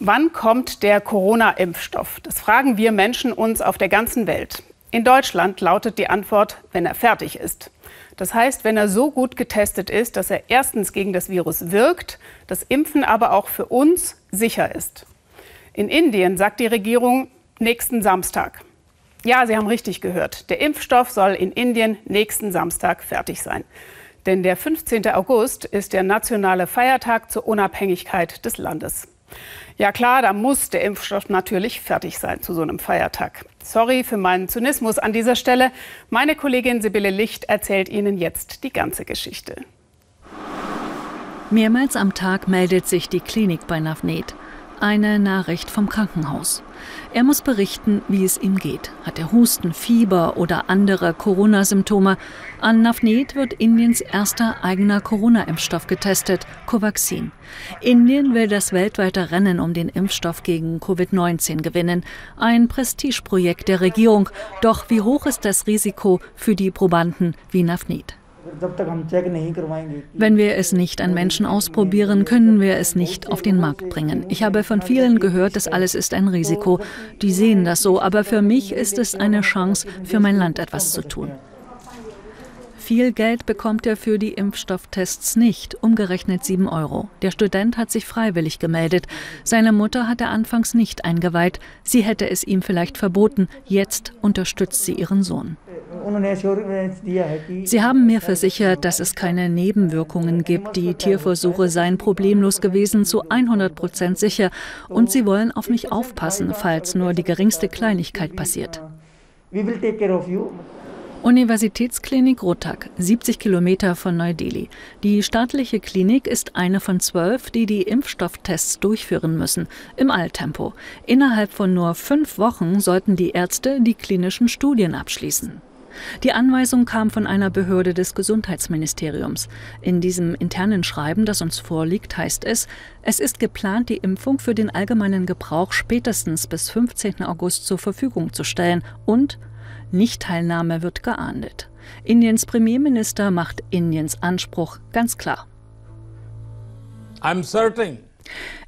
Wann kommt der Corona-Impfstoff? Das fragen wir Menschen uns auf der ganzen Welt. In Deutschland lautet die Antwort, wenn er fertig ist. Das heißt, wenn er so gut getestet ist, dass er erstens gegen das Virus wirkt, das Impfen aber auch für uns sicher ist. In Indien sagt die Regierung nächsten Samstag. Ja, Sie haben richtig gehört. Der Impfstoff soll in Indien nächsten Samstag fertig sein. Denn der 15. August ist der nationale Feiertag zur Unabhängigkeit des Landes. Ja klar, da muss der Impfstoff natürlich fertig sein zu so einem Feiertag. Sorry für meinen Zynismus an dieser Stelle. Meine Kollegin Sibylle Licht erzählt Ihnen jetzt die ganze Geschichte. Mehrmals am Tag meldet sich die Klinik bei Navnet eine Nachricht vom Krankenhaus. Er muss berichten, wie es ihm geht. Hat er Husten, Fieber oder andere Corona-Symptome? An Navneet wird Indiens erster eigener Corona-Impfstoff getestet, Covaxin. Indien will das weltweite Rennen um den Impfstoff gegen Covid-19 gewinnen. Ein Prestigeprojekt der Regierung. Doch wie hoch ist das Risiko für die Probanden wie Navneet? Wenn wir es nicht an Menschen ausprobieren, können wir es nicht auf den Markt bringen. Ich habe von vielen gehört, das alles ist ein Risiko. Die sehen das so, aber für mich ist es eine Chance, für mein Land etwas zu tun. Viel Geld bekommt er für die Impfstofftests nicht, umgerechnet 7 Euro. Der Student hat sich freiwillig gemeldet. Seine Mutter hat er anfangs nicht eingeweiht. Sie hätte es ihm vielleicht verboten. Jetzt unterstützt sie ihren Sohn. Sie haben mir versichert, dass es keine Nebenwirkungen gibt. Die Tierversuche seien problemlos gewesen, zu 100 Prozent sicher. Und sie wollen auf mich aufpassen, falls nur die geringste Kleinigkeit passiert. Universitätsklinik Rotak, 70 Kilometer von Neu-Delhi. Die staatliche Klinik ist eine von zwölf, die die Impfstofftests durchführen müssen, im Alltempo. Innerhalb von nur fünf Wochen sollten die Ärzte die klinischen Studien abschließen. Die Anweisung kam von einer Behörde des Gesundheitsministeriums. In diesem internen Schreiben, das uns vorliegt, heißt es, es ist geplant, die Impfung für den allgemeinen Gebrauch spätestens bis 15. August zur Verfügung zu stellen und Nichtteilnahme wird geahndet. Indiens Premierminister macht Indiens Anspruch ganz klar.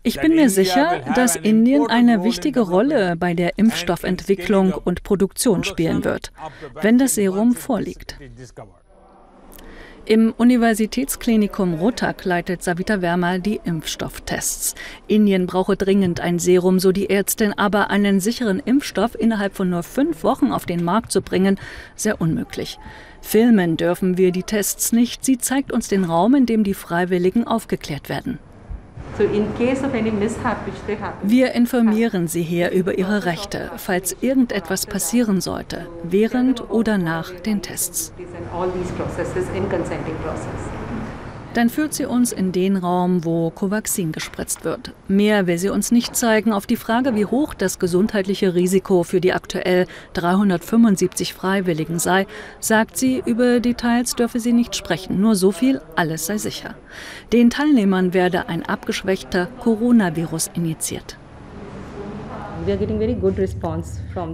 Ich bin mir sicher, dass Indien eine wichtige Rolle bei der Impfstoffentwicklung und Produktion spielen wird, wenn das Serum vorliegt. Im Universitätsklinikum Rotak leitet Savita Verma die Impfstofftests. Indien brauche dringend ein Serum, so die Ärztin, aber einen sicheren Impfstoff innerhalb von nur fünf Wochen auf den Markt zu bringen, sehr unmöglich. Filmen dürfen wir die Tests nicht. Sie zeigt uns den Raum, in dem die Freiwilligen aufgeklärt werden. Wir informieren Sie hier über Ihre Rechte, falls irgendetwas passieren sollte, während oder nach den Tests. Dann führt sie uns in den Raum, wo Covaxin gespritzt wird. Mehr will sie uns nicht zeigen. Auf die Frage, wie hoch das gesundheitliche Risiko für die aktuell 375 Freiwilligen sei, sagt sie, über Details dürfe sie nicht sprechen. Nur so viel, alles sei sicher. Den Teilnehmern werde ein abgeschwächter Coronavirus injiziert.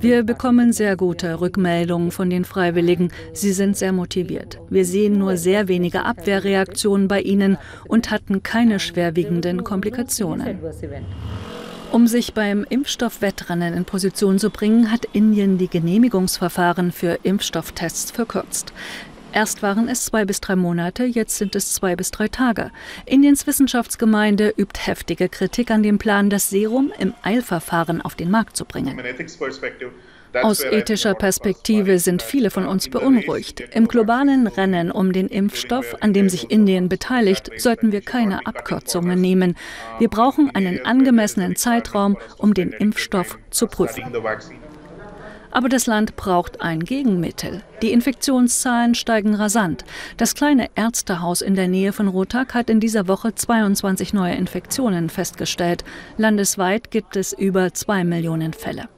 Wir bekommen sehr gute Rückmeldungen von den Freiwilligen. Sie sind sehr motiviert. Wir sehen nur sehr wenige Abwehrreaktionen bei ihnen und hatten keine schwerwiegenden Komplikationen. Um sich beim Impfstoffwettrennen in Position zu bringen, hat Indien die Genehmigungsverfahren für Impfstofftests verkürzt. Erst waren es zwei bis drei Monate, jetzt sind es zwei bis drei Tage. Indiens Wissenschaftsgemeinde übt heftige Kritik an dem Plan, das Serum im Eilverfahren auf den Markt zu bringen. Aus ethischer Perspektive sind viele von uns beunruhigt. Im globalen Rennen um den Impfstoff, an dem sich Indien beteiligt, sollten wir keine Abkürzungen nehmen. Wir brauchen einen angemessenen Zeitraum, um den Impfstoff zu prüfen. Aber das Land braucht ein Gegenmittel. Die Infektionszahlen steigen rasant. Das kleine Ärztehaus in der Nähe von Rotak hat in dieser Woche 22 neue Infektionen festgestellt. Landesweit gibt es über zwei Millionen Fälle.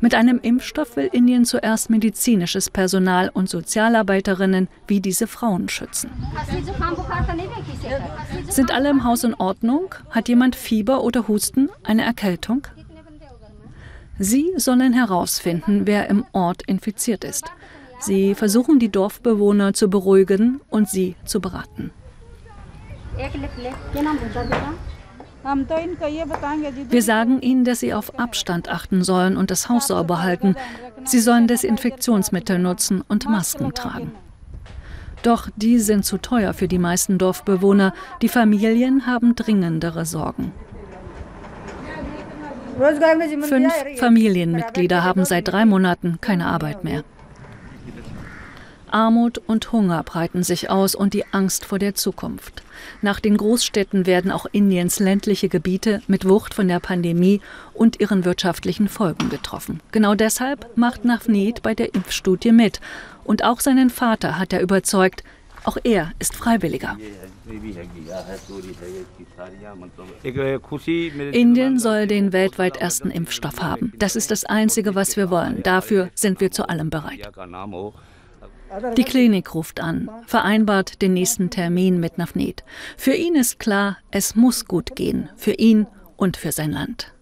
Mit einem Impfstoff will Indien zuerst medizinisches Personal und Sozialarbeiterinnen wie diese Frauen schützen. Sind alle im Haus in Ordnung? Hat jemand Fieber oder Husten? Eine Erkältung? Sie sollen herausfinden, wer im Ort infiziert ist. Sie versuchen die Dorfbewohner zu beruhigen und sie zu beraten. Wir sagen ihnen, dass sie auf Abstand achten sollen und das Haus sauber halten. Sie sollen Desinfektionsmittel nutzen und Masken tragen. Doch die sind zu teuer für die meisten Dorfbewohner. Die Familien haben dringendere Sorgen. Fünf Familienmitglieder haben seit drei Monaten keine Arbeit mehr. Armut und Hunger breiten sich aus und die Angst vor der Zukunft. Nach den Großstädten werden auch Indiens ländliche Gebiete mit Wucht von der Pandemie und ihren wirtschaftlichen Folgen getroffen. Genau deshalb macht Navneet bei der Impfstudie mit. Und auch seinen Vater hat er überzeugt, auch er ist Freiwilliger. Indien soll den weltweit ersten Impfstoff haben. Das ist das Einzige, was wir wollen. Dafür sind wir zu allem bereit. Die Klinik ruft an, vereinbart den nächsten Termin mit Navneet. Für ihn ist klar, es muss gut gehen, für ihn und für sein Land.